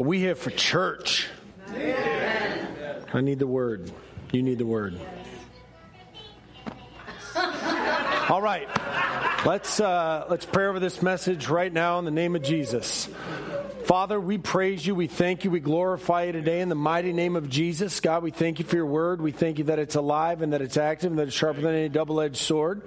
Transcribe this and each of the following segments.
But we here for church. Amen. I need the word. You need the word. All right. Let's uh, let's pray over this message right now in the name of Jesus. Father, we praise you. We thank you. We glorify you today in the mighty name of Jesus. God, we thank you for your word. We thank you that it's alive and that it's active and that it's sharper than any double edged sword.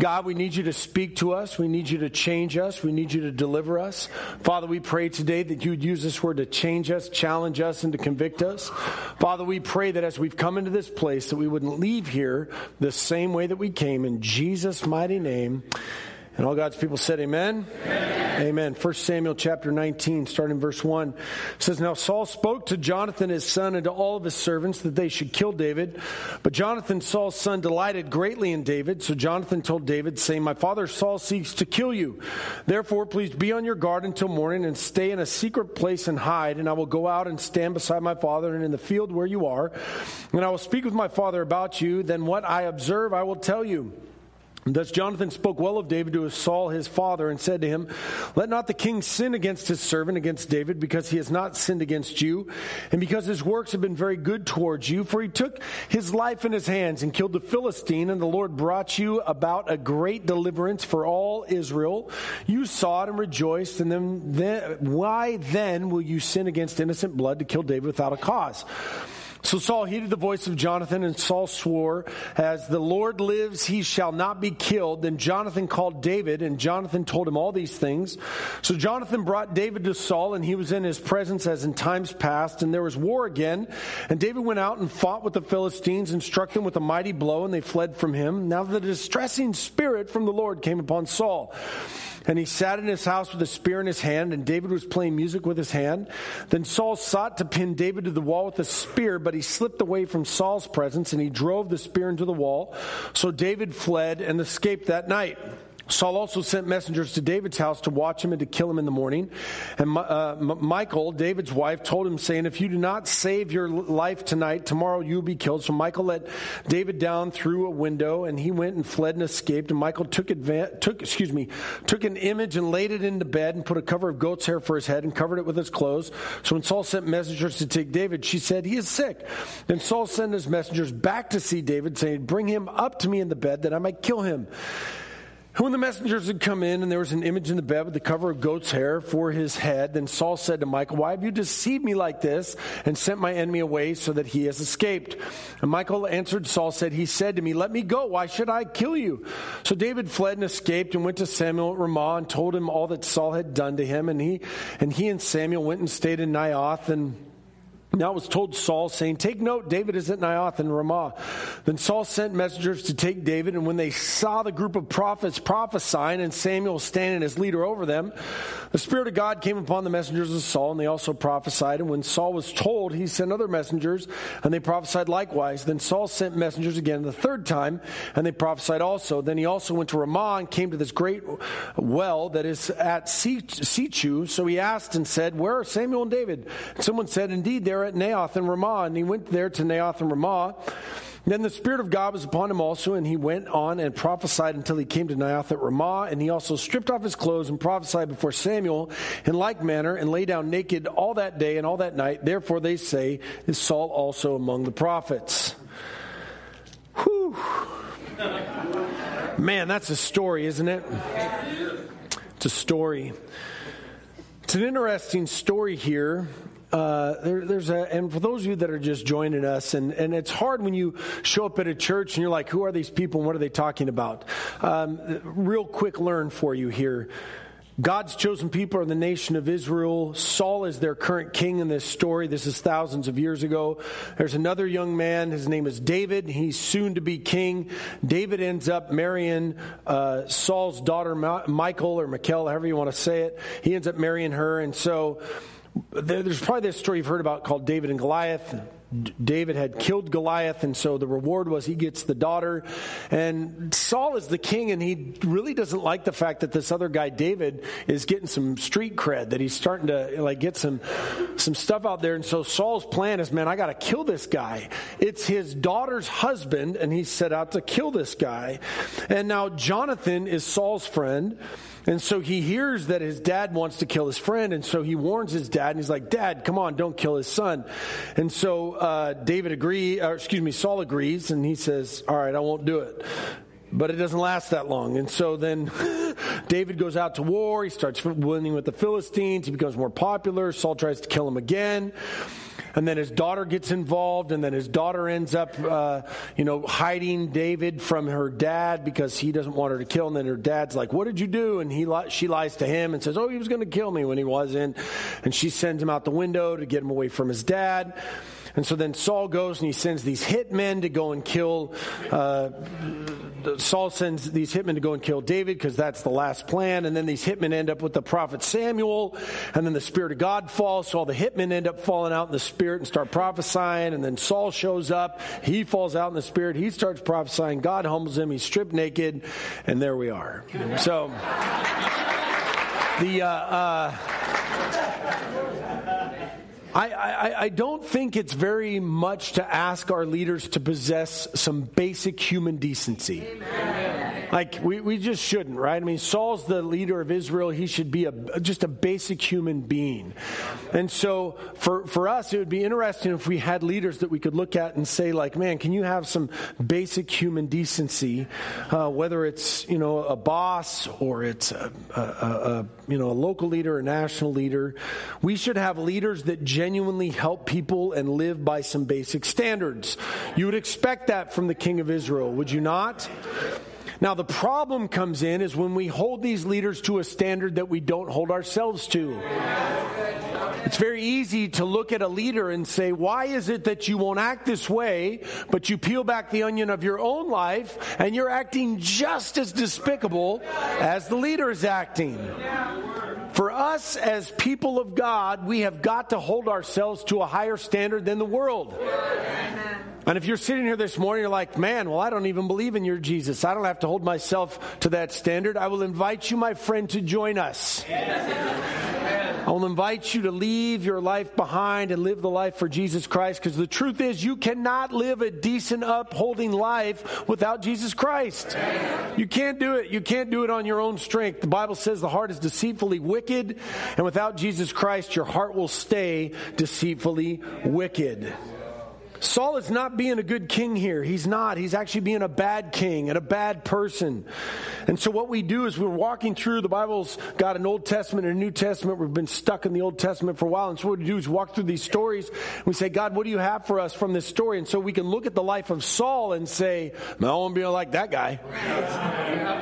God, we need you to speak to us. We need you to change us. We need you to deliver us. Father, we pray today that you would use this word to change us, challenge us, and to convict us. Father, we pray that as we've come into this place, that we wouldn't leave here the same way that we came. In Jesus' mighty name. And all God's people said, Amen. Amen. Amen. 1 Samuel chapter 19, starting verse 1, says, Now Saul spoke to Jonathan his son and to all of his servants that they should kill David. But Jonathan, Saul's son, delighted greatly in David. So Jonathan told David, saying, My father Saul seeks to kill you. Therefore, please be on your guard until morning and stay in a secret place and hide. And I will go out and stand beside my father and in the field where you are. And I will speak with my father about you. Then what I observe, I will tell you. Thus Jonathan spoke well of David to Saul his father and said to him, Let not the king sin against his servant, against David, because he has not sinned against you, and because his works have been very good towards you. For he took his life in his hands and killed the Philistine, and the Lord brought you about a great deliverance for all Israel. You saw it and rejoiced, and then, then why then will you sin against innocent blood to kill David without a cause? So Saul heeded the voice of Jonathan, and Saul swore, As the Lord lives, he shall not be killed. Then Jonathan called David, and Jonathan told him all these things. So Jonathan brought David to Saul, and he was in his presence as in times past, and there was war again. And David went out and fought with the Philistines and struck them with a mighty blow, and they fled from him. Now the distressing spirit from the Lord came upon Saul. And he sat in his house with a spear in his hand, and David was playing music with his hand. Then Saul sought to pin David to the wall with a spear, but he slipped away from Saul's presence, and he drove the spear into the wall. So David fled and escaped that night. Saul also sent messengers to David's house to watch him and to kill him in the morning. And uh, Michal, David's wife, told him, saying, If you do not save your life tonight, tomorrow you will be killed. So Michael let David down through a window, and he went and fled and escaped. And Michael took, took, excuse me, took an image and laid it into bed and put a cover of goat's hair for his head and covered it with his clothes. So when Saul sent messengers to take David, she said, He is sick. Then Saul sent his messengers back to see David, saying, Bring him up to me in the bed that I might kill him. When the messengers had come in, and there was an image in the bed with the cover of goat's hair for his head, then Saul said to Michael, Why have you deceived me like this and sent my enemy away so that he has escaped? And Michal answered Saul, said, He said to me, Let me go. Why should I kill you? So David fled and escaped and went to Samuel at Ramah and told him all that Saul had done to him. And he and he and Samuel went and stayed in Naioth and now it was told Saul, saying, Take note, David is at Naioth and Ramah. Then Saul sent messengers to take David, and when they saw the group of prophets prophesying and Samuel standing as leader over them, the Spirit of God came upon the messengers of Saul, and they also prophesied. And when Saul was told, he sent other messengers, and they prophesied likewise. Then Saul sent messengers again the third time, and they prophesied also. Then he also went to Ramah and came to this great well that is at Sechu. So he asked and said, Where are Samuel and David? And someone said, Indeed, they're at Naioth and Ramah, and he went there to Naioth and Ramah. Then the Spirit of God was upon him also, and he went on and prophesied until he came to Naioth at Ramah. And he also stripped off his clothes and prophesied before Samuel in like manner, and lay down naked all that day and all that night. Therefore, they say, is Saul also among the prophets? Whew. Man, that's a story, isn't it? It's a story. It's an interesting story here uh, there, there's a, and for those of you that are just joining us, and, and it's hard when you show up at a church and you're like, who are these people and what are they talking about? Um, real quick learn for you here. God's chosen people are the nation of Israel. Saul is their current king in this story. This is thousands of years ago. There's another young man. His name is David. He's soon to be king. David ends up marrying uh, Saul's daughter, Michael or Michal, however you want to say it. He ends up marrying her. And so there's probably this story you've heard about called David and Goliath. David had killed Goliath, and so the reward was he gets the daughter. And Saul is the king, and he really doesn't like the fact that this other guy, David, is getting some street cred, that he's starting to like get some some stuff out there. And so Saul's plan is, man, I got to kill this guy. It's his daughter's husband, and he set out to kill this guy. And now Jonathan is Saul's friend. And so he hears that his dad wants to kill his friend, and so he warns his dad, and he's like, "Dad, come on, don't kill his son." And so uh, David agree, or excuse me, Saul agrees, and he says, "All right, I won't do it." But it doesn't last that long. And so then David goes out to war. He starts winning with the Philistines. He becomes more popular. Saul tries to kill him again and then his daughter gets involved, and then his daughter ends up, uh, you know, hiding David from her dad because he doesn't want her to kill. And then her dad's like, "What did you do?" And he she lies to him and says, "Oh, he was going to kill me when he wasn't." And she sends him out the window to get him away from his dad. And so then Saul goes and he sends these hitmen to go and kill. Uh, Saul sends these hitmen to go and kill David because that's the last plan. And then these hitmen end up with the prophet Samuel. And then the Spirit of God falls. So all the hitmen end up falling out in the Spirit and start prophesying. And then Saul shows up. He falls out in the Spirit. He starts prophesying. God humbles him. He's stripped naked. And there we are. So the. Uh, uh, I, I, I, don't think it's very much to ask our leaders to possess some basic human decency. Amen. Like, we, we just shouldn't, right? I mean, Saul's the leader of Israel. He should be a, just a basic human being. And so, for, for us, it would be interesting if we had leaders that we could look at and say, like, man, can you have some basic human decency? Uh, whether it's, you know, a boss or it's a, a, a, you know, a local leader, a national leader. We should have leaders that genuinely help people and live by some basic standards. You would expect that from the king of Israel, would you not? Now, the problem comes in is when we hold these leaders to a standard that we don't hold ourselves to. It's very easy to look at a leader and say, Why is it that you won't act this way, but you peel back the onion of your own life and you're acting just as despicable as the leader is acting? For us as people of God, we have got to hold ourselves to a higher standard than the world. And if you're sitting here this morning, you're like, man, well, I don't even believe in your Jesus. I don't have to hold myself to that standard. I will invite you, my friend, to join us. I will invite you to leave your life behind and live the life for Jesus Christ because the truth is you cannot live a decent upholding life without Jesus Christ. You can't do it. You can't do it on your own strength. The Bible says the heart is deceitfully wicked and without Jesus Christ your heart will stay deceitfully wicked. Saul is not being a good king here. He's not. He's actually being a bad king and a bad person. And so what we do is we're walking through, the Bible's got an Old Testament and a New Testament. We've been stuck in the Old Testament for a while. And so what we do is walk through these stories. We say, God, what do you have for us from this story? And so we can look at the life of Saul and say, I want to be like that guy.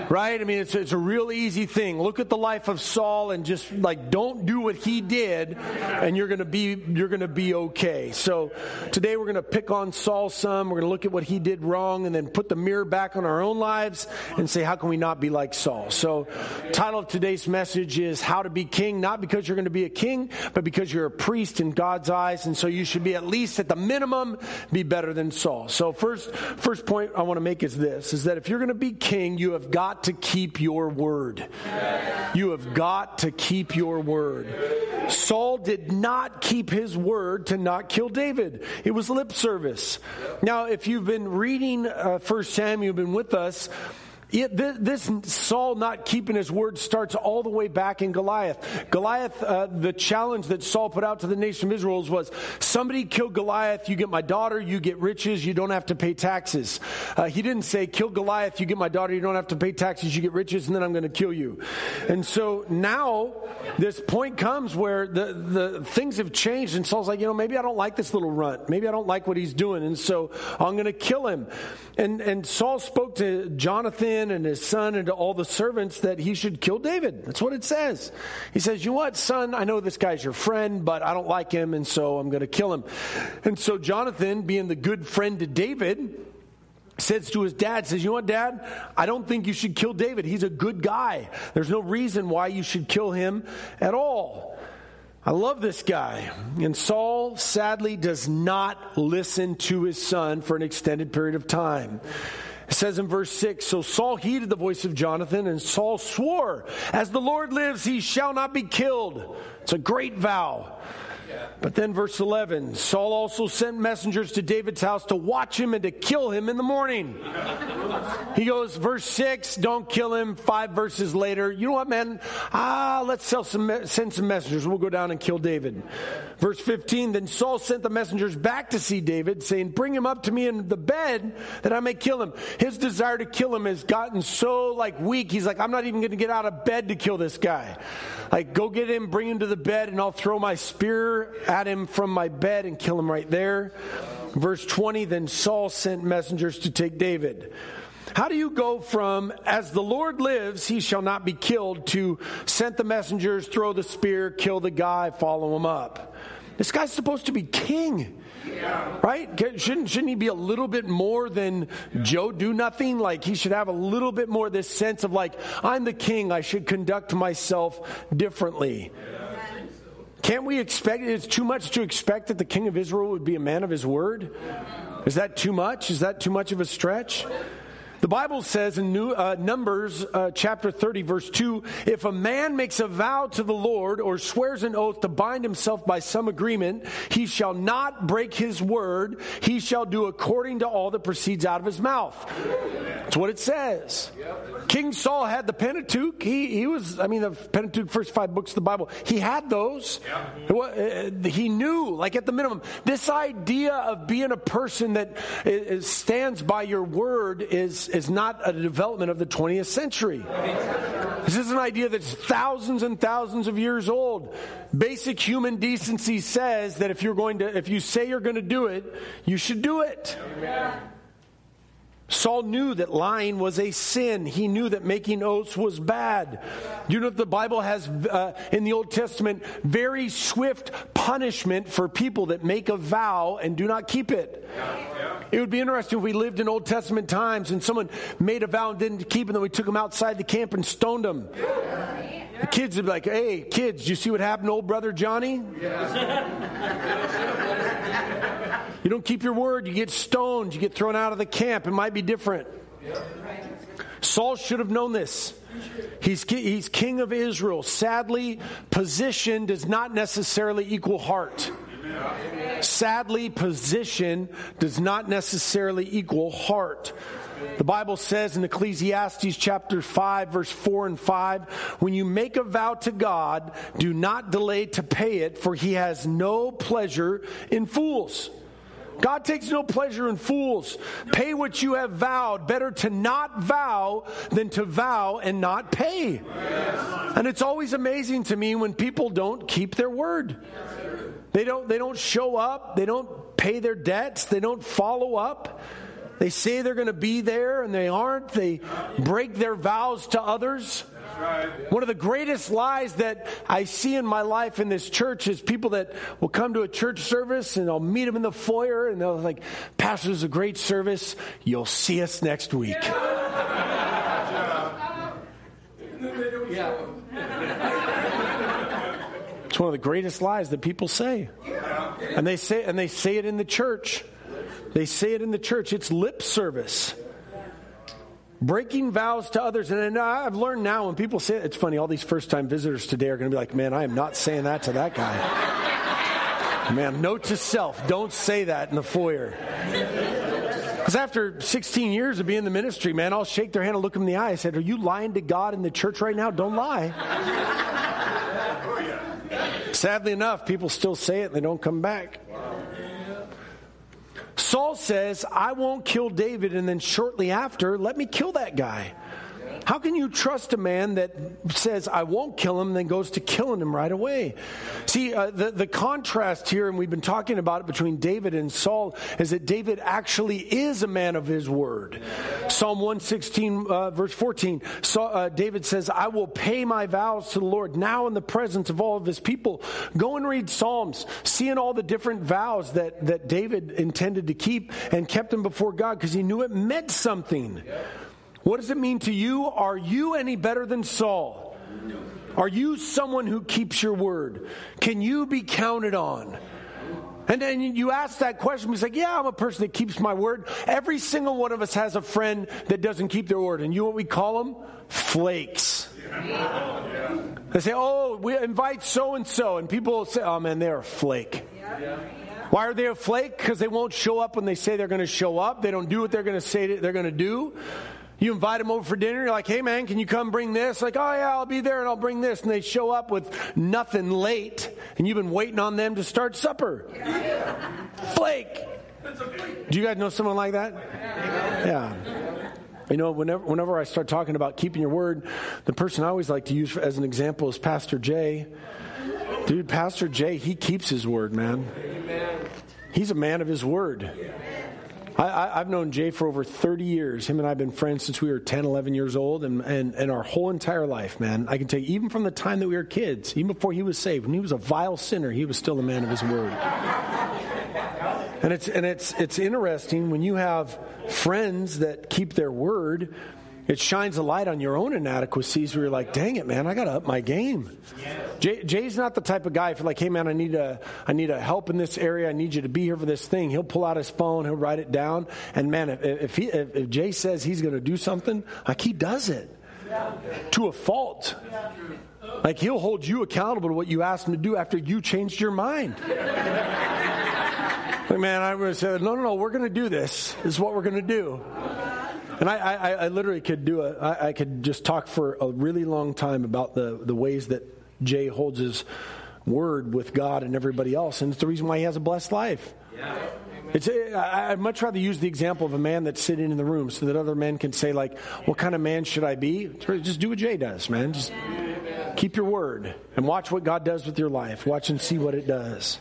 Right? I mean, it's, it's a real easy thing. Look at the life of Saul and just like, don't do what he did and you're going to be, you're going to be okay. So today we're going to pick on Saul some. We're going to look at what he did wrong and then put the mirror back on our own lives and say, how can we not be like Saul? So, title of today's message is How to Be King, not because you're going to be a king, but because you're a priest in God's eyes. And so you should be at least at the minimum be better than Saul. So first, first point I want to make is this, is that if you're going to be king, you have got to keep your word. You have got to keep your word. Saul did not keep his word to not kill David. It was lip service. Now, if you've been reading uh, First Samuel, you've been with us, it, this Saul not keeping his word starts all the way back in Goliath. Goliath, uh, the challenge that Saul put out to the nation of Israel was somebody kill Goliath, you get my daughter, you get riches, you don't have to pay taxes. Uh, he didn't say, kill Goliath, you get my daughter, you don't have to pay taxes, you get riches, and then I'm going to kill you. And so now this point comes where the, the things have changed, and Saul's like, you know, maybe I don't like this little runt. Maybe I don't like what he's doing, and so I'm going to kill him. And, and Saul spoke to Jonathan and his son and to all the servants that he should kill David. That's what it says. He says, You know what, son? I know this guy's your friend, but I don't like him, and so I'm going to kill him. And so Jonathan, being the good friend to David, says to his dad, says, You know what, dad? I don't think you should kill David. He's a good guy. There's no reason why you should kill him at all. I love this guy. And Saul sadly does not listen to his son for an extended period of time. It says in verse 6 So Saul heeded the voice of Jonathan, and Saul swore, As the Lord lives, he shall not be killed. It's a great vow. But then, verse 11 Saul also sent messengers to David's house to watch him and to kill him in the morning. He goes, verse 6, don't kill him. Five verses later, you know what, man? Ah, let's some, send some messengers. We'll go down and kill David. Verse 15, then Saul sent the messengers back to see David, saying, Bring him up to me in the bed that I may kill him. His desire to kill him has gotten so like weak. He's like, I'm not even going to get out of bed to kill this guy. Like, go get him, bring him to the bed, and I'll throw my spear at him from my bed and kill him right there. Verse 20 Then Saul sent messengers to take David. How do you go from, as the Lord lives, he shall not be killed, to sent the messengers, throw the spear, kill the guy, follow him up? This guy's supposed to be king. Right? Shouldn't, shouldn't he be a little bit more than Joe do nothing? Like he should have a little bit more this sense of like, I'm the king, I should conduct myself differently. Can't we expect it's too much to expect that the king of Israel would be a man of his word? Is that too much? Is that too much of a stretch? The Bible says in New, uh, Numbers uh, chapter 30, verse 2 if a man makes a vow to the Lord or swears an oath to bind himself by some agreement, he shall not break his word. He shall do according to all that proceeds out of his mouth. That's what it says. King Saul had the Pentateuch. He, he was, I mean, the Pentateuch, first five books of the Bible, he had those. Uh, he knew, like at the minimum, this idea of being a person that stands by your word is is not a development of the 20th century. This is an idea that's thousands and thousands of years old. Basic human decency says that if you're going to, if you say you're going to do it, you should do it. Saul knew that lying was a sin. He knew that making oaths was bad. You know, that the Bible has uh, in the Old Testament very swift punishment for people that make a vow and do not keep it. It would be interesting if we lived in Old Testament times and someone made a vow and didn't keep it, and then we took them outside the camp and stoned them. The kids would be like, hey, kids, you see what happened to old brother Johnny? You don't keep your word, you get stoned, you get thrown out of the camp. It might be different. Saul should have known this. He's, he's king of Israel. Sadly, position does not necessarily equal heart. Sadly, position does not necessarily equal heart. The Bible says in Ecclesiastes chapter 5, verse 4 and 5, when you make a vow to God, do not delay to pay it, for he has no pleasure in fools. God takes no pleasure in fools. Pay what you have vowed. Better to not vow than to vow and not pay. And it's always amazing to me when people don't keep their word. They don't, they don't show up. They don't pay their debts. They don't follow up. They say they're going to be there and they aren't. They break their vows to others. One of the greatest lies that I see in my life in this church is people that will come to a church service and I'll meet them in the foyer and they'll like, Pastor, is a great service. You'll see us next week. It's one of the greatest lies that people say. And they say and they say it in the church. They say it in the church. It's lip service breaking vows to others. And I've learned now when people say it, it's funny, all these first time visitors today are going to be like, man, I am not saying that to that guy. man, note to self, don't say that in the foyer. Because after 16 years of being in the ministry, man, I'll shake their hand and look them in the eye. I said, Are you lying to God in the church right now? Don't lie. Sadly enough, people still say it and they don't come back. Saul says, I won't kill David, and then shortly after, let me kill that guy. How can you trust a man that says, I won't kill him, then goes to killing him right away? See, uh, the, the contrast here, and we've been talking about it between David and Saul, is that David actually is a man of his word. Psalm 116, uh, verse 14, so, uh, David says, I will pay my vows to the Lord now in the presence of all of his people. Go and read Psalms, seeing all the different vows that, that David intended to keep and kept them before God because he knew it meant something. What does it mean to you? Are you any better than Saul? Are you someone who keeps your word? Can you be counted on? And then you ask that question, he's like, Yeah, I'm a person that keeps my word. Every single one of us has a friend that doesn't keep their word. And you know what we call them? Flakes. They say, oh, we invite so and so. And people say, oh man, they're a flake. Yeah. Why are they a flake? Because they won't show up when they say they're going to show up. They don't do what they're going to say they're going to do. You invite them over for dinner. You're like, hey man, can you come bring this? Like, oh yeah, I'll be there and I'll bring this. And they show up with nothing late, and you've been waiting on them to start supper. Flake. Do you guys know someone like that? Yeah. You know, whenever, whenever I start talking about keeping your word, the person I always like to use as an example is Pastor Jay. Dude, Pastor Jay, he keeps his word, man. He's a man of his word. I, have known Jay for over 30 years. Him and I have been friends since we were 10, 11 years old, and, and, and our whole entire life, man. I can tell you, even from the time that we were kids, even before he was saved, when he was a vile sinner, he was still a man of his word. And it's, and it's, it's interesting when you have friends that keep their word it shines a light on your own inadequacies where you're like, dang it, man, I got to up my game. Jay, Jay's not the type of guy, if you're like, hey, man, I need, a, I need a help in this area. I need you to be here for this thing. He'll pull out his phone, he'll write it down. And man, if, if, he, if, if Jay says he's going to do something, like he does it to a fault. Like he'll hold you accountable to what you asked him to do after you changed your mind. Like, man, going to say, no, no, no, we're going to do this. This is what we're going to do. And I, I, I literally could do a, I, I could just talk for a really long time about the, the ways that Jay holds his word with God and everybody else. And it's the reason why he has a blessed life. Yeah. It's, I'd much rather use the example of a man that's sitting in the room so that other men can say, like, what kind of man should I be? Just do what Jay does, man. Just keep your word and watch what God does with your life. Watch and see what it does.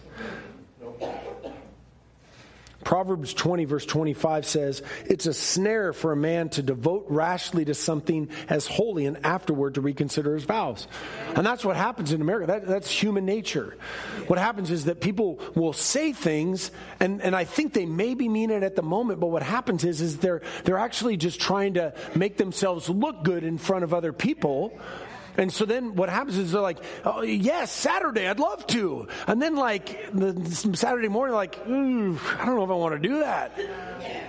Proverbs 20, verse 25 says, It's a snare for a man to devote rashly to something as holy and afterward to reconsider his vows. And that's what happens in America. That, that's human nature. What happens is that people will say things, and, and I think they maybe mean it at the moment, but what happens is, is they're, they're actually just trying to make themselves look good in front of other people and so then what happens is they're like, oh, yes, Saturday, I'd love to. And then like the, Saturday morning, like, I don't know if I want to do that.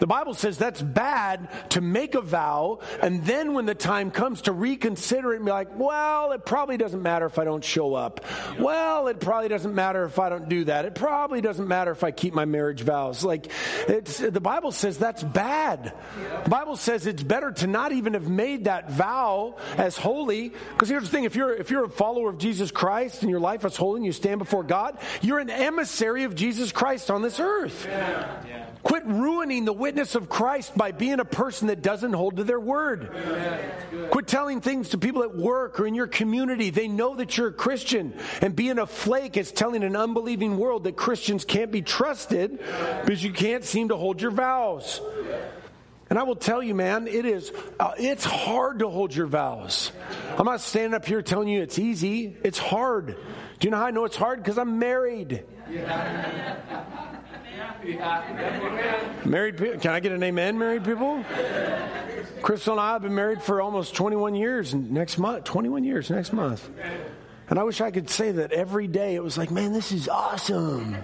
The Bible says that's bad to make a vow, and then when the time comes to reconsider it and be like, well, it probably doesn't matter if I don't show up. Well, it probably doesn't matter if I don't do that. It probably doesn't matter if I keep my marriage vows. Like, it's, the Bible says that's bad. The Bible says it's better to not even have made that vow as holy, because here's the thing: if you're if you're a follower of Jesus Christ and your life is holy, and you stand before God, you're an emissary of Jesus Christ on this earth. Yeah. Yeah. Quit ruining the witness of Christ by being a person that doesn't hold to their word. Quit telling things to people at work or in your community. They know that you're a Christian. And being a flake is telling an unbelieving world that Christians can't be trusted because you can't seem to hold your vows. And I will tell you, man, it is uh, it's hard to hold your vows. I'm not standing up here telling you it's easy. It's hard. Do you know how I know it's hard? Because I'm married. Yeah. Married people, can I get an amen, married people? Crystal and I have been married for almost 21 years next month. 21 years next month. And I wish I could say that every day it was like, man, this is awesome.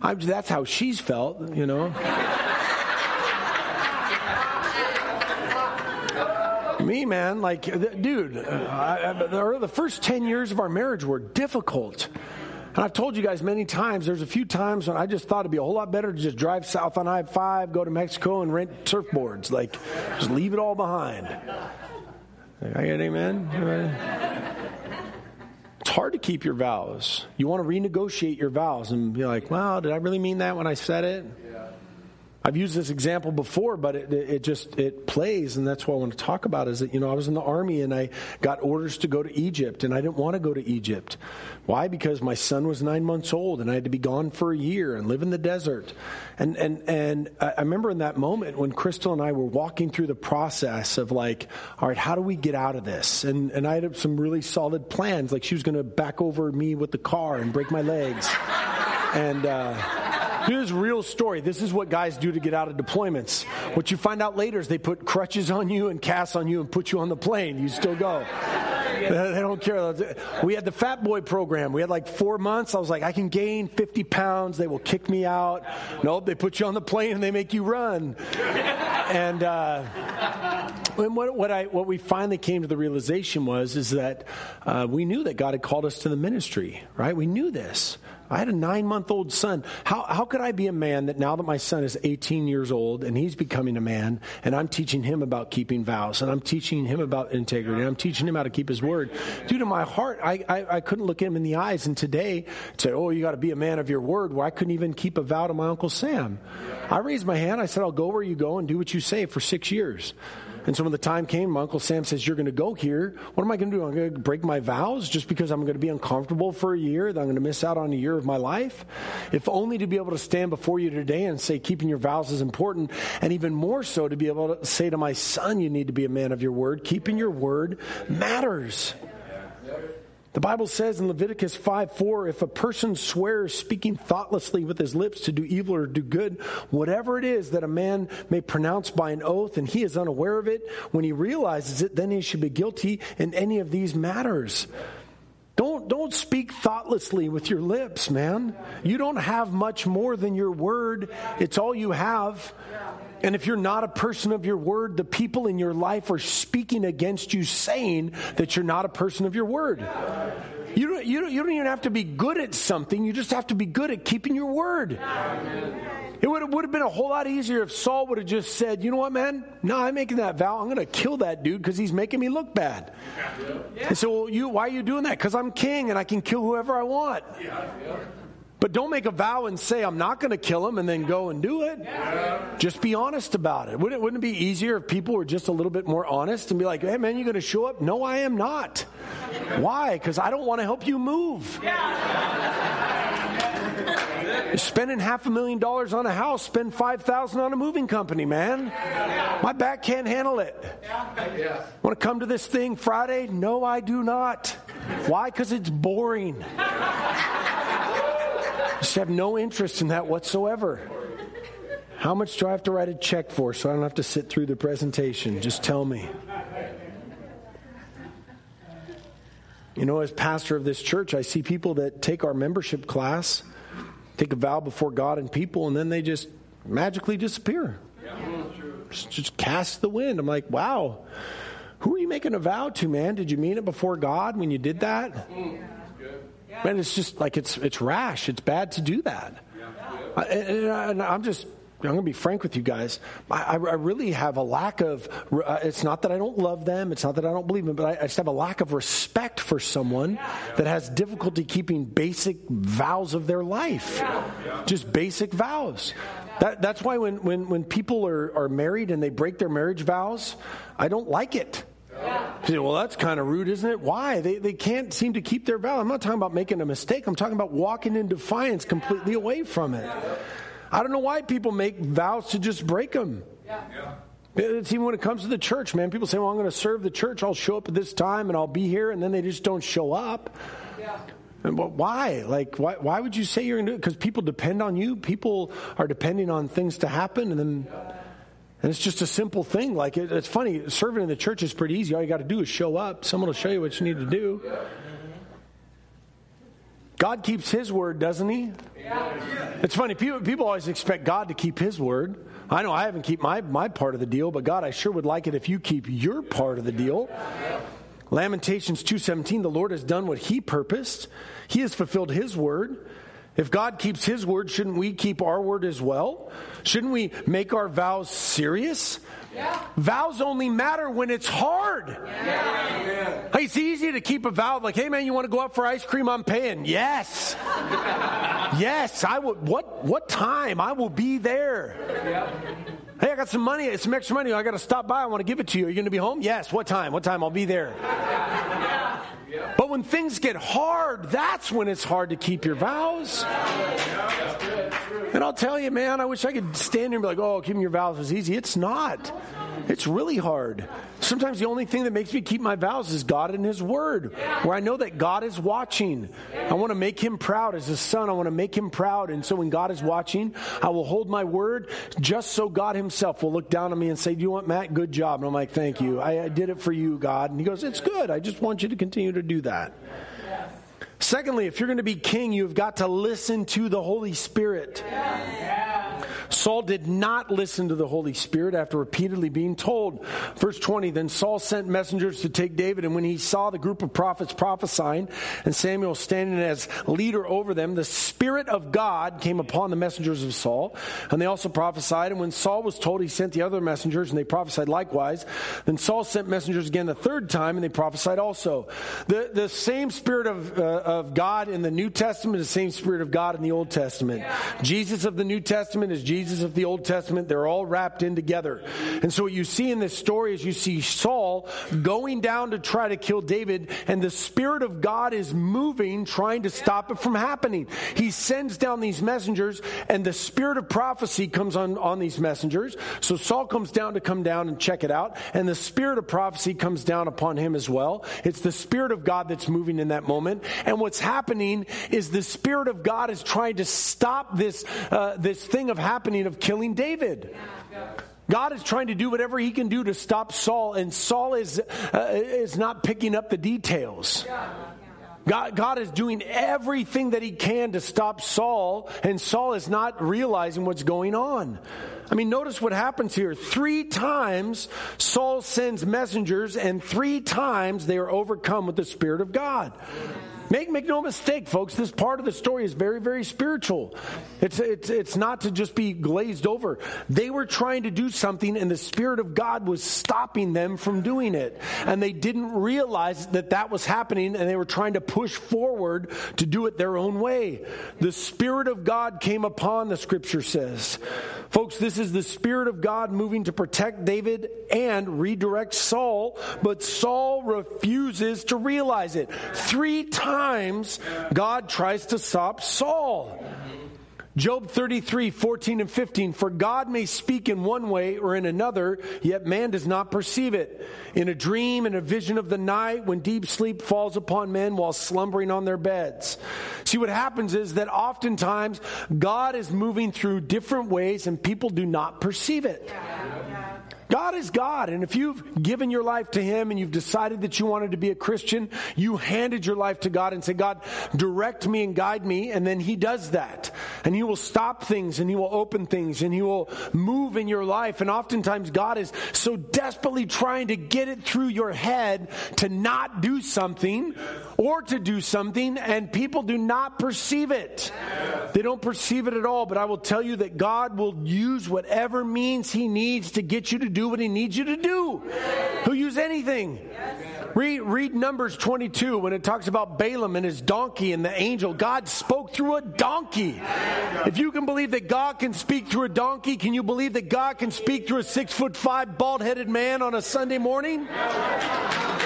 I, that's how she's felt, you know. Me, man, like, uh, dude, uh, I, I, the first 10 years of our marriage were difficult. And I've told you guys many times, there's a few times when I just thought it'd be a whole lot better to just drive south on I 5, go to Mexico, and rent surfboards. Like, just leave it all behind. I get amen? It's hard to keep your vows. You want to renegotiate your vows and be like, well, did I really mean that when I said it? I've used this example before, but it, it just it plays, and that's what I want to talk about. Is that you know I was in the army and I got orders to go to Egypt, and I didn't want to go to Egypt. Why? Because my son was nine months old, and I had to be gone for a year and live in the desert. And and and I remember in that moment when Crystal and I were walking through the process of like, all right, how do we get out of this? And and I had some really solid plans. Like she was going to back over me with the car and break my legs, and. Uh, Here's real story. This is what guys do to get out of deployments. What you find out later is they put crutches on you and casts on you and put you on the plane. You still go. They don't care. We had the Fat Boy program. We had like four months. I was like, I can gain 50 pounds. They will kick me out. Nope, they put you on the plane and they make you run. and uh, what, what, I, what we finally came to the realization was is that uh, we knew that God had called us to the ministry, right? We knew this. I had a nine month old son. How, how could I be a man that now that my son is 18 years old and he's becoming a man and I'm teaching him about keeping vows and I'm teaching him about integrity and I'm teaching him how to keep his word? Due to my heart, I, I, I couldn't look him in the eyes and today say, oh, you got to be a man of your word where I couldn't even keep a vow to my Uncle Sam. I raised my hand. I said, I'll go where you go and do what you say for six years. And so when the time came, my Uncle Sam says, You're going to go here. What am I going to do? I'm going to break my vows just because I'm going to be uncomfortable for a year, that I'm going to miss out on a year of my life? If only to be able to stand before you today and say, Keeping your vows is important. And even more so to be able to say to my son, You need to be a man of your word. Keeping your word matters. The Bible says in Leviticus 5 4, if a person swears speaking thoughtlessly with his lips to do evil or do good, whatever it is that a man may pronounce by an oath and he is unaware of it, when he realizes it, then he should be guilty in any of these matters. Don't, don't speak thoughtlessly with your lips, man. You don't have much more than your word. It's all you have. And if you're not a person of your word, the people in your life are speaking against you, saying that you're not a person of your word. You don't, you, don't, you don't even have to be good at something, you just have to be good at keeping your word. It would, would have been a whole lot easier if Saul would have just said, You know what, man? No, I'm making that vow. I'm going to kill that dude because he's making me look bad. And so, well, you, why are you doing that? Because I'm king and I can kill whoever I want. But don't make a vow and say, I'm not going to kill him and then go and do it. Yeah. Just be honest about it. Wouldn't, it. wouldn't it be easier if people were just a little bit more honest and be like, hey, man, you're going to show up? No, I am not. Why? Because I don't want to help you move. Yeah. Spending half a million dollars on a house, spend 5000 on a moving company, man. My back can't handle it. Want to come to this thing Friday? No, I do not. Why? Because it's boring. Just have no interest in that whatsoever. How much do I have to write a check for so I don't have to sit through the presentation? Just tell me. You know, as pastor of this church, I see people that take our membership class, take a vow before God and people, and then they just magically disappear. Just, just cast the wind. I'm like, wow, who are you making a vow to, man? Did you mean it before God when you did that? Man, it's just like it's it's rash. It's bad to do that. I, and I'm just I'm going to be frank with you guys. I, I, really have a lack of. Uh, it's not that I don't love them. It's not that I don't believe them, but I, I just have a lack of respect for someone that has difficulty keeping basic vows of their life. Just basic vows. That, that's why when, when, when people are, are married and they break their marriage vows, I don't like it. Say, well, that's kind of rude, isn't it? Why? They, they can't seem to keep their vow. I'm not talking about making a mistake. I'm talking about walking in defiance completely away from it. I don't know why people make vows to just break them. It's even when it comes to the church, man. People say, well, I'm going to serve the church. I'll show up at this time and I'll be here. And then they just don't show up. Yeah. But why? Like, why, why would you say you're going to do it? Because people depend on you. People are depending on things to happen. And then and it's just a simple thing. Like it, it's funny, serving in the church is pretty easy. All you got to do is show up. Someone will show you what you need to do. God keeps His word, doesn't He? It's funny. People, people always expect God to keep His word. I know I haven't keep my, my part of the deal, but God, I sure would like it if you keep your part of the deal. Lamentations 2:17 the Lord has done what he purposed. He has fulfilled his word. If God keeps his word, shouldn't we keep our word as well? Shouldn't we make our vows serious? Yeah. Vows only matter when it's hard. Yeah. Hey, it's easy to keep a vow like, hey man, you want to go out for ice cream? I'm paying. Yes. yes, I will. What, what time? I will be there. Yeah. Hey, I got some money, It's some extra money. I got to stop by. I want to give it to you. Are you going to be home? Yes. What time? What time? I'll be there. But when things get hard, that's when it's hard to keep your vows. And I'll tell you, man, I wish I could stand here and be like, oh, keeping your vows is easy. It's not. It's really hard. Sometimes the only thing that makes me keep my vows is God and His Word, where I know that God is watching. I want to make Him proud as a son. I want to make Him proud. And so when God is watching, I will hold my word just so God Himself will look down on me and say, Do you want Matt? Good job. And I'm like, Thank you. I, I did it for you, God. And He goes, It's good. I just want you to continue to do that. Secondly, if you're going to be king, you've got to listen to the Holy Spirit. Saul did not listen to the Holy Spirit after repeatedly being told. Verse 20 Then Saul sent messengers to take David, and when he saw the group of prophets prophesying and Samuel standing as leader over them, the Spirit of God came upon the messengers of Saul, and they also prophesied. And when Saul was told, he sent the other messengers, and they prophesied likewise. Then Saul sent messengers again the third time, and they prophesied also. The, the same Spirit of, uh, of God in the New Testament is the same Spirit of God in the Old Testament. Jesus of the New Testament is Jesus of the Old Testament. They're all wrapped in together. And so what you see in this story is you see Saul going down to try to kill David, and the Spirit of God is moving, trying to stop it from happening. He sends down these messengers, and the Spirit of prophecy comes on, on these messengers. So Saul comes down to come down and check it out, and the Spirit of prophecy comes down upon him as well. It's the Spirit of God that's moving in that moment. And what's happening is the Spirit of God is trying to stop this, uh, this thing of happening of killing David. God is trying to do whatever he can do to stop Saul, and Saul is, uh, is not picking up the details. God, God is doing everything that he can to stop Saul, and Saul is not realizing what's going on. I mean, notice what happens here. Three times Saul sends messengers, and three times they are overcome with the Spirit of God. Make, make no mistake, folks, this part of the story is very, very spiritual. It's, it's, it's not to just be glazed over. They were trying to do something, and the Spirit of God was stopping them from doing it. And they didn't realize that that was happening, and they were trying to push forward to do it their own way. The Spirit of God came upon, the scripture says. Folks, this is the Spirit of God moving to protect David and redirect Saul, but Saul refuses to realize it. Three times God tries to stop Saul. Job 33, 14 and 15. For God may speak in one way or in another, yet man does not perceive it. In a dream, in a vision of the night, when deep sleep falls upon men while slumbering on their beds. See, what happens is that oftentimes God is moving through different ways and people do not perceive it. God is God. And if you've given your life to Him and you've decided that you wanted to be a Christian, you handed your life to God and said, God, direct me and guide me. And then He does that. And He will stop things and He will open things and He will move in your life. And oftentimes God is so desperately trying to get it through your head to not do something or to do something and people do not perceive it. They don't perceive it at all. But I will tell you that God will use whatever means He needs to get you to do what he needs you to do. He'll use anything. Read, read Numbers 22 when it talks about Balaam and his donkey and the angel. God spoke through a donkey. If you can believe that God can speak through a donkey, can you believe that God can speak through a six foot five bald headed man on a Sunday morning?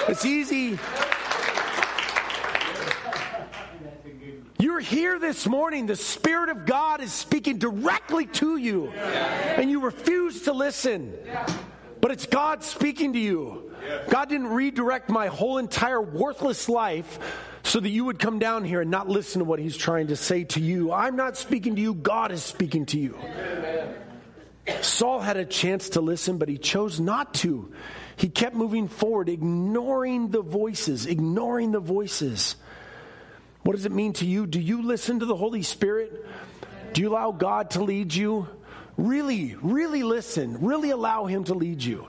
It's easy. You're here this morning. The Spirit of God is speaking directly to you, and you refuse to listen. But it's God speaking to you. God didn't redirect my whole entire worthless life so that you would come down here and not listen to what He's trying to say to you. I'm not speaking to you, God is speaking to you. Saul had a chance to listen, but he chose not to. He kept moving forward, ignoring the voices, ignoring the voices. What does it mean to you? Do you listen to the Holy Spirit? Do you allow God to lead you? Really, really listen. Really allow Him to lead you.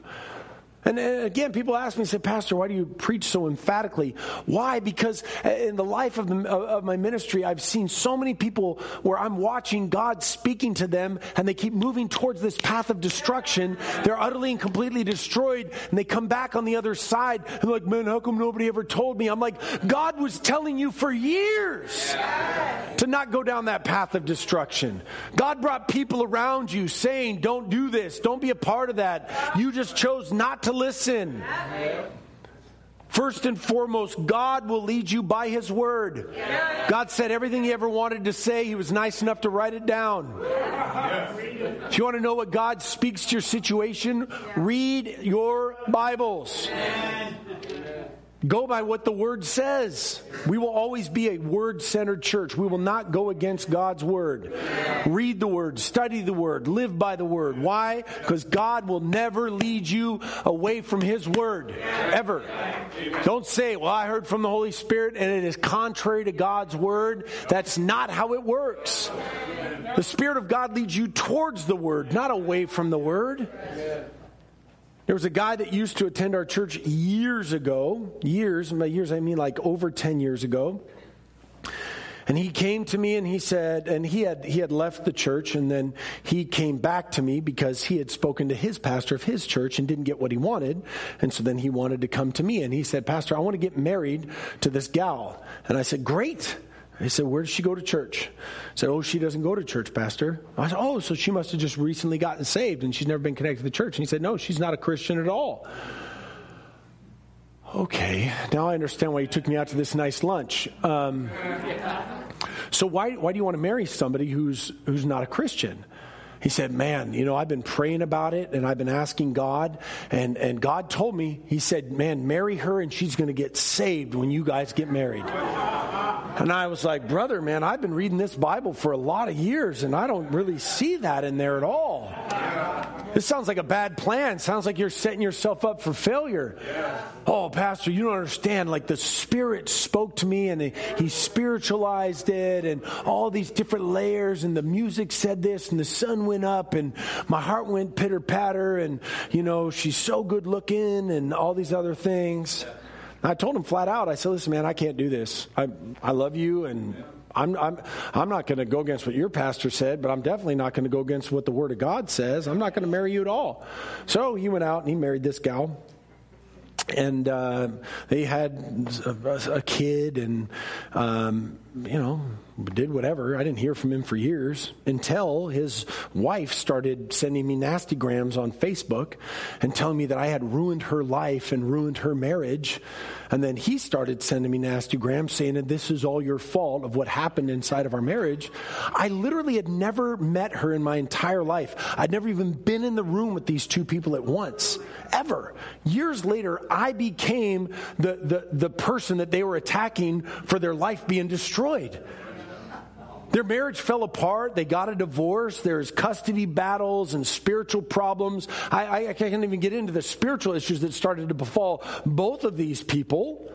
And again, people ask me, say, Pastor, why do you preach so emphatically? Why? Because uh, in the life of, the, of my ministry, I've seen so many people where I'm watching God speaking to them and they keep moving towards this path of destruction. They're utterly and completely destroyed and they come back on the other side and like, man, how come nobody ever told me? I'm like, God was telling you for years to not go down that path of destruction. God brought people around you saying, don't do this. Don't be a part of that. You just chose not to listen. First and foremost, God will lead you by His Word. God said everything He ever wanted to say, He was nice enough to write it down. If you want to know what God speaks to your situation, read your Bibles. Go by what the word says. We will always be a word centered church. We will not go against God's word. Read the word, study the word, live by the word. Why? Because God will never lead you away from his word. Ever. Don't say, well, I heard from the Holy Spirit and it is contrary to God's word. That's not how it works. The Spirit of God leads you towards the word, not away from the word. There was a guy that used to attend our church years ago, years, by years I mean like over 10 years ago. And he came to me and he said, and he had, he had left the church and then he came back to me because he had spoken to his pastor of his church and didn't get what he wanted. And so then he wanted to come to me and he said, Pastor, I want to get married to this gal. And I said, Great. He said, Where does she go to church? I said, Oh, she doesn't go to church, Pastor. I said, Oh, so she must have just recently gotten saved and she's never been connected to the church. And he said, No, she's not a Christian at all. Okay, now I understand why you took me out to this nice lunch. Um, so why why do you want to marry somebody who's who's not a Christian? He said, Man, you know, I've been praying about it and I've been asking God, and, and God told me, He said, Man, marry her and she's going to get saved when you guys get married. And I was like, Brother, man, I've been reading this Bible for a lot of years and I don't really see that in there at all. This sounds like a bad plan. Sounds like you're setting yourself up for failure. Oh, Pastor, you don't understand. Like the Spirit spoke to me and he, he spiritualized it and all these different layers and the music said this and the sun went up and my heart went pitter patter and, you know, she's so good looking and all these other things. I told him flat out, I said, listen, man, I can't do this. I, I love you and I'm, I'm, I'm not going to go against what your pastor said, but I'm definitely not going to go against what the Word of God says. I'm not going to marry you at all. So he went out and he married this gal. And uh, they had a, a kid, and um, you know, did whatever. I didn't hear from him for years until his wife started sending me nasty grams on Facebook and telling me that I had ruined her life and ruined her marriage. And then he started sending me nasty grams saying that this is all your fault of what happened inside of our marriage. I literally had never met her in my entire life. I'd never even been in the room with these two people at once, ever. Years later, I became the, the, the person that they were attacking for their life being destroyed. Their marriage fell apart. They got a divorce. There's custody battles and spiritual problems. I, I, I can't even get into the spiritual issues that started to befall both of these people.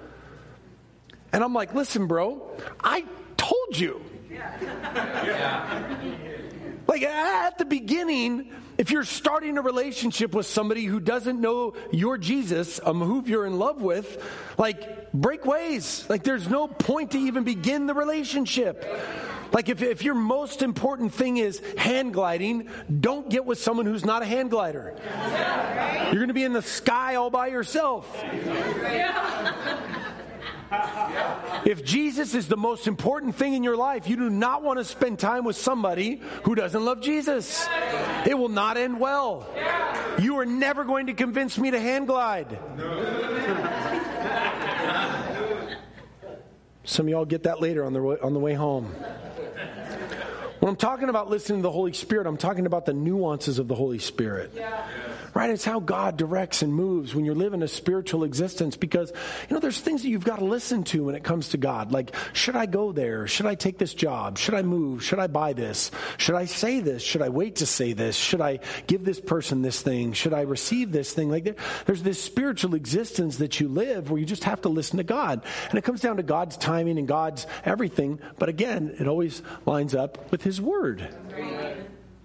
And I'm like, listen, bro, I told you. Like at the beginning, if you're starting a relationship with somebody who doesn't know your Jesus, um, who you're in love with, like break ways. Like there's no point to even begin the relationship. Like if, if your most important thing is hand gliding, don't get with someone who's not a hand glider. You're going to be in the sky all by yourself. If Jesus is the most important thing in your life, you do not want to spend time with somebody who doesn't love Jesus. It will not end well. You are never going to convince me to hand glide. Some of y'all get that later on the way, on the way home. When I'm talking about listening to the Holy Spirit, I'm talking about the nuances of the Holy Spirit. Yeah right? It's how God directs and moves when you're living a spiritual existence because, you know, there's things that you've got to listen to when it comes to God. Like, should I go there? Should I take this job? Should I move? Should I buy this? Should I say this? Should I wait to say this? Should I give this person this thing? Should I receive this thing? Like, there, there's this spiritual existence that you live where you just have to listen to God. And it comes down to God's timing and God's everything. But again, it always lines up with His Word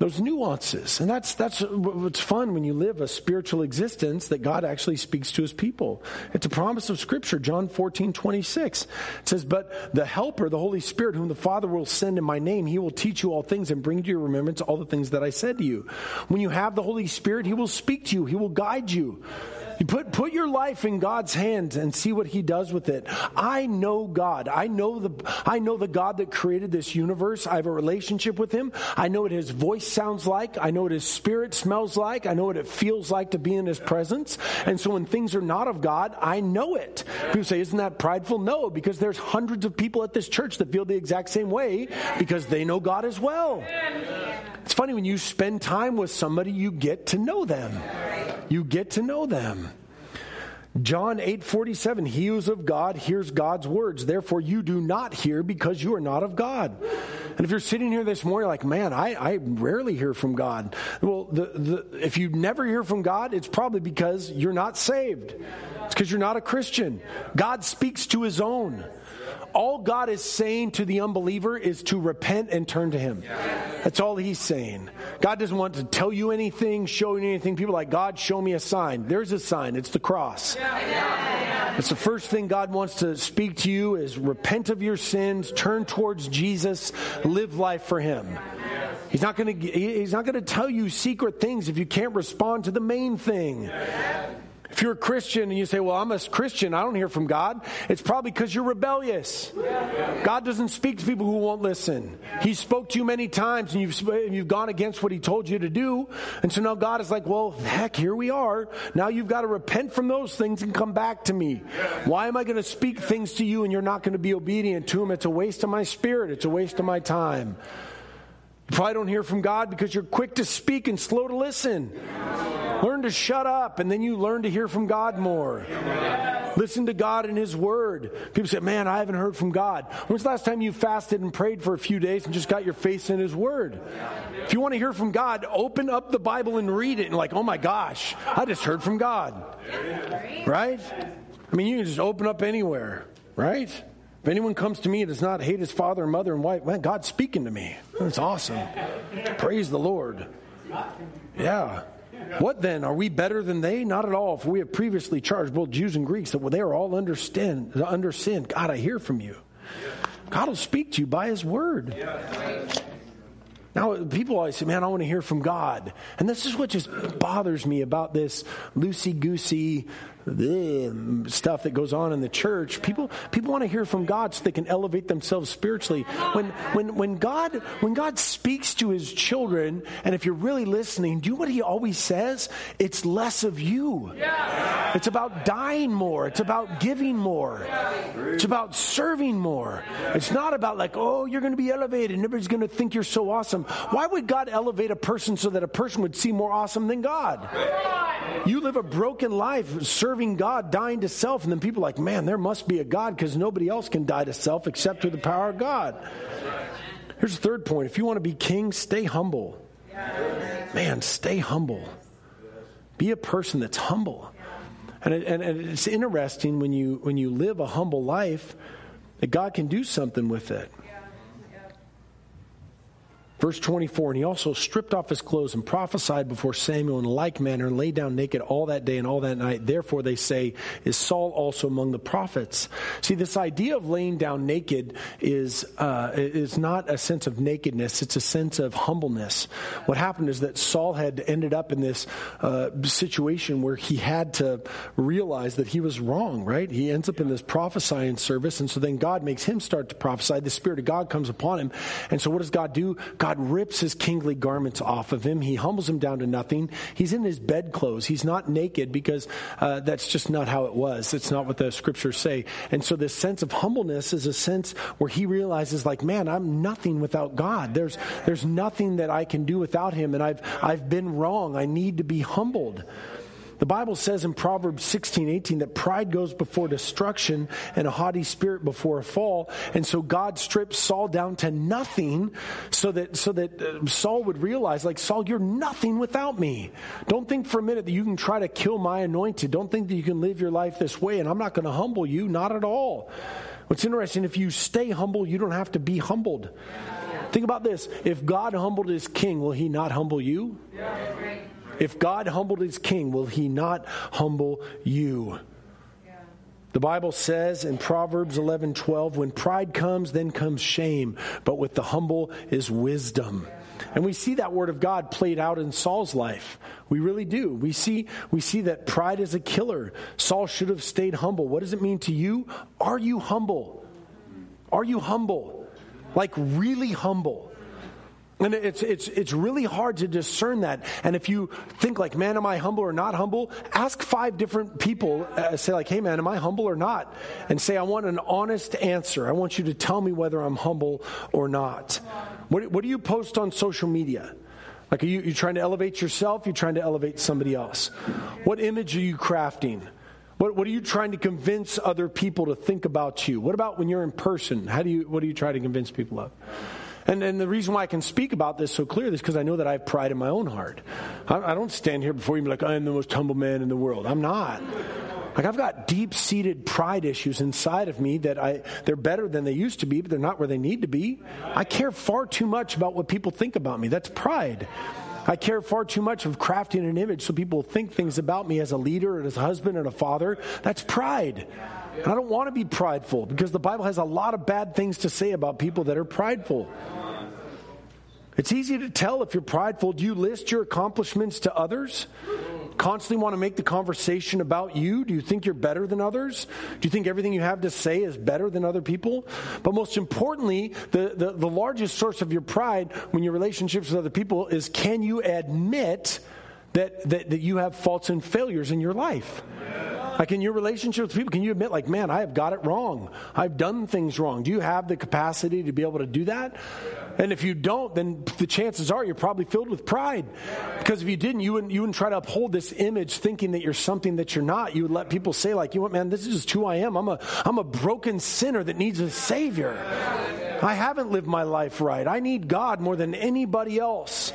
those nuances. And that's, that's what's fun when you live a spiritual existence that God actually speaks to his people. It's a promise of Scripture, John 14, 26. It says, But the Helper, the Holy Spirit, whom the Father will send in my name, he will teach you all things and bring to your remembrance all the things that I said to you. When you have the Holy Spirit, he will speak to you, he will guide you. Put, put your life in God's hands and see what He does with it. I know God. I know the, I know the God that created this universe. I have a relationship with Him. I know what His voice sounds like. I know what His spirit smells like. I know what it feels like to be in His presence. And so when things are not of God, I know it. People say, isn't that prideful? No, because there's hundreds of people at this church that feel the exact same way because they know God as well. It's funny when you spend time with somebody, you get to know them. You get to know them. John 8:47 He who is of God hears God's words therefore you do not hear because you are not of God. And if you're sitting here this morning like man I, I rarely hear from God. Well the, the, if you never hear from God it's probably because you're not saved. It's because you're not a Christian. God speaks to his own all God is saying to the unbeliever is to repent and turn to Him. That's all He's saying. God doesn't want to tell you anything, show you anything. People like, God, show me a sign. There's a sign. It's the cross. It's the first thing God wants to speak to you is repent of your sins, turn towards Jesus, live life for Him. He's not going to he's not going to tell you secret things if you can't respond to the main thing. If you're a Christian and you say, Well, I'm a Christian, I don't hear from God, it's probably because you're rebellious. God doesn't speak to people who won't listen. He spoke to you many times and you've, you've gone against what He told you to do. And so now God is like, Well, heck, here we are. Now you've got to repent from those things and come back to me. Why am I going to speak things to you and you're not going to be obedient to them? It's a waste of my spirit, it's a waste of my time. You probably don't hear from God because you're quick to speak and slow to listen. Learn to shut up, and then you learn to hear from God more. Listen to God and His Word. People say, Man, I haven't heard from God. When's the last time you fasted and prayed for a few days and just got your face in His Word? If you want to hear from God, open up the Bible and read it, and like, oh my gosh, I just heard from God. Right? I mean, you can just open up anywhere, right? If anyone comes to me and does not hate his father and mother and wife, man, God's speaking to me. That's awesome. Praise the Lord. Yeah. What then? Are we better than they? Not at all. For we have previously charged both Jews and Greeks that they are all under sin. Under sin. God, I hear from you. God will speak to you by His word. Now, people always say, man, I want to hear from God. And this is what just bothers me about this loosey goosey stuff that goes on in the church. People people want to hear from God so they can elevate themselves spiritually. When when when God when God speaks to his children, and if you're really listening, do you know what he always says? It's less of you. It's about dying more. It's about giving more. It's about serving more. It's not about like, oh, you're going to be elevated and to think you're so awesome. Why would God elevate a person so that a person would seem more awesome than God? You live a broken life serving God, dying to self, and then people are like, man, there must be a God because nobody else can die to self except through the power of God. Here's the third point. If you want to be king, stay humble. Man, stay humble. Be a person that's humble. And, it, and, and it's interesting when you when you live a humble life that God can do something with it. Verse 24, and he also stripped off his clothes and prophesied before Samuel in like manner and lay down naked all that day and all that night. Therefore, they say, is Saul also among the prophets? See, this idea of laying down naked is, uh, is not a sense of nakedness, it's a sense of humbleness. What happened is that Saul had ended up in this uh, situation where he had to realize that he was wrong, right? He ends up in this prophesying service, and so then God makes him start to prophesy. The Spirit of God comes upon him. And so, what does God do? God God rips his kingly garments off of him. He humbles him down to nothing. He's in his bedclothes. He's not naked because uh, that's just not how it was. It's not what the scriptures say. And so this sense of humbleness is a sense where he realizes, like, man, I'm nothing without God. There's there's nothing that I can do without him, and I've I've been wrong. I need to be humbled. The Bible says in Proverbs 16, 18 that pride goes before destruction and a haughty spirit before a fall. And so God strips Saul down to nothing so that, so that uh, Saul would realize, like, Saul, you're nothing without me. Don't think for a minute that you can try to kill my anointed. Don't think that you can live your life this way and I'm not going to humble you. Not at all. What's interesting, if you stay humble, you don't have to be humbled. Think about this. If God humbled his king, will he not humble you? Yeah. If God humbled his king, will he not humble you? The Bible says in Proverbs 11 12, when pride comes, then comes shame, but with the humble is wisdom. And we see that word of God played out in Saul's life. We really do. We see, we see that pride is a killer. Saul should have stayed humble. What does it mean to you? Are you humble? Are you humble? Like really humble? And it's, it's, it's really hard to discern that. And if you think like, man, am I humble or not humble? Ask five different people, uh, say like, hey man, am I humble or not? And say, I want an honest answer. I want you to tell me whether I'm humble or not. What, what do you post on social media? Like, are you, you trying to elevate yourself? You're trying to elevate somebody else? What image are you crafting? What, what are you trying to convince other people to think about you? What about when you're in person? How do you, what do you try to convince people of? And, and the reason why I can speak about this so clearly is because I know that I have pride in my own heart. I, I don't stand here before you and be like, I am the most humble man in the world. I'm not. Like I've got deep seated pride issues inside of me that I they're better than they used to be, but they're not where they need to be. I care far too much about what people think about me. That's pride. I care far too much of crafting an image so people think things about me as a leader and as a husband and a father. That's pride. And I don't want to be prideful because the Bible has a lot of bad things to say about people that are prideful. It's easy to tell if you're prideful. Do you list your accomplishments to others? Constantly want to make the conversation about you? Do you think you're better than others? Do you think everything you have to say is better than other people? But most importantly, the, the, the largest source of your pride when your relationships with other people is can you admit that, that, that you have faults and failures in your life? Like in your relationship with people, can you admit, like, man, I have got it wrong. I've done things wrong. Do you have the capacity to be able to do that? And if you don't, then the chances are you're probably filled with pride. Because if you didn't, you wouldn't, you wouldn't try to uphold this image thinking that you're something that you're not. You would let people say, like, you know what, man, this is just who I am. I'm a, I'm a broken sinner that needs a Savior. I haven't lived my life right. I need God more than anybody else.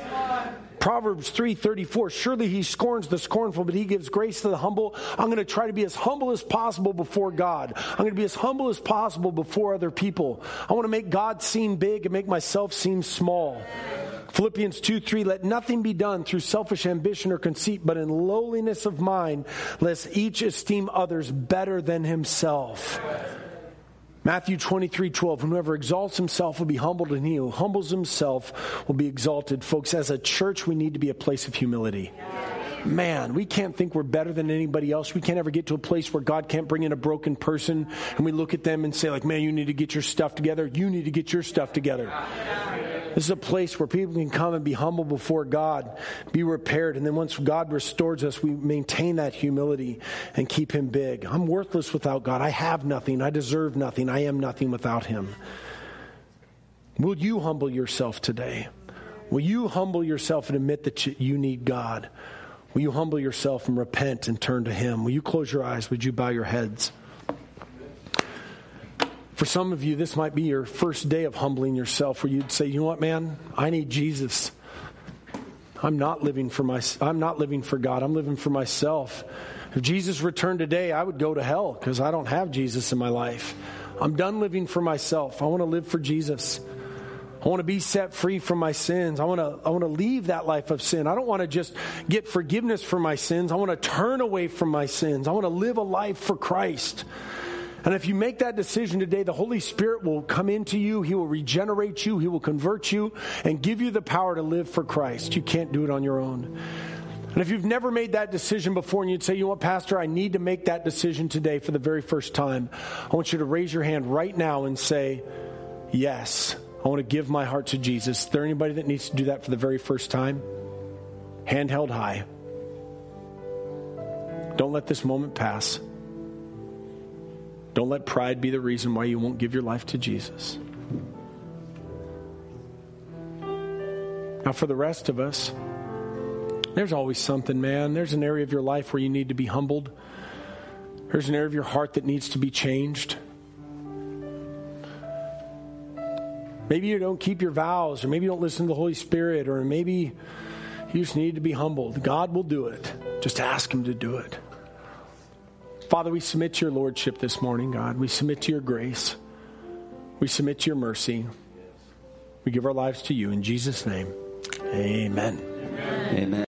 Proverbs 3:34 Surely he scorns the scornful but he gives grace to the humble. I'm going to try to be as humble as possible before God. I'm going to be as humble as possible before other people. I want to make God seem big and make myself seem small. Philippians 2 3, let nothing be done through selfish ambition or conceit, but in lowliness of mind, lest each esteem others better than himself. Matthew 23, 12. Whoever exalts himself will be humbled, and he who humbles himself will be exalted. Folks, as a church, we need to be a place of humility. Man, we can't think we're better than anybody else. We can't ever get to a place where God can't bring in a broken person and we look at them and say, like, man, you need to get your stuff together. You need to get your stuff together. This is a place where people can come and be humble before God, be repaired, and then once God restores us, we maintain that humility and keep Him big. I'm worthless without God. I have nothing. I deserve nothing. I am nothing without Him. Will you humble yourself today? Will you humble yourself and admit that you need God? Will you humble yourself and repent and turn to Him? Will you close your eyes? Would you bow your heads? For some of you, this might be your first day of humbling yourself where you'd say, you know what, man? I need Jesus. I'm not living for my, I'm not living for God. I'm living for myself. If Jesus returned today, I would go to hell because I don't have Jesus in my life. I'm done living for myself. I want to live for Jesus. I want to be set free from my sins. I want to, I want to leave that life of sin. I don't want to just get forgiveness for my sins. I want to turn away from my sins. I want to live a life for Christ. And if you make that decision today, the Holy Spirit will come into you. He will regenerate you. He will convert you and give you the power to live for Christ. You can't do it on your own. And if you've never made that decision before and you'd say, you know what, Pastor, I need to make that decision today for the very first time, I want you to raise your hand right now and say, Yes, I want to give my heart to Jesus. Is there anybody that needs to do that for the very first time? Hand held high. Don't let this moment pass. Don't let pride be the reason why you won't give your life to Jesus. Now, for the rest of us, there's always something, man. There's an area of your life where you need to be humbled. There's an area of your heart that needs to be changed. Maybe you don't keep your vows, or maybe you don't listen to the Holy Spirit, or maybe you just need to be humbled. God will do it. Just ask Him to do it. Father, we submit to your lordship this morning, God. We submit to your grace. We submit to your mercy. We give our lives to you in Jesus' name. Amen. Amen.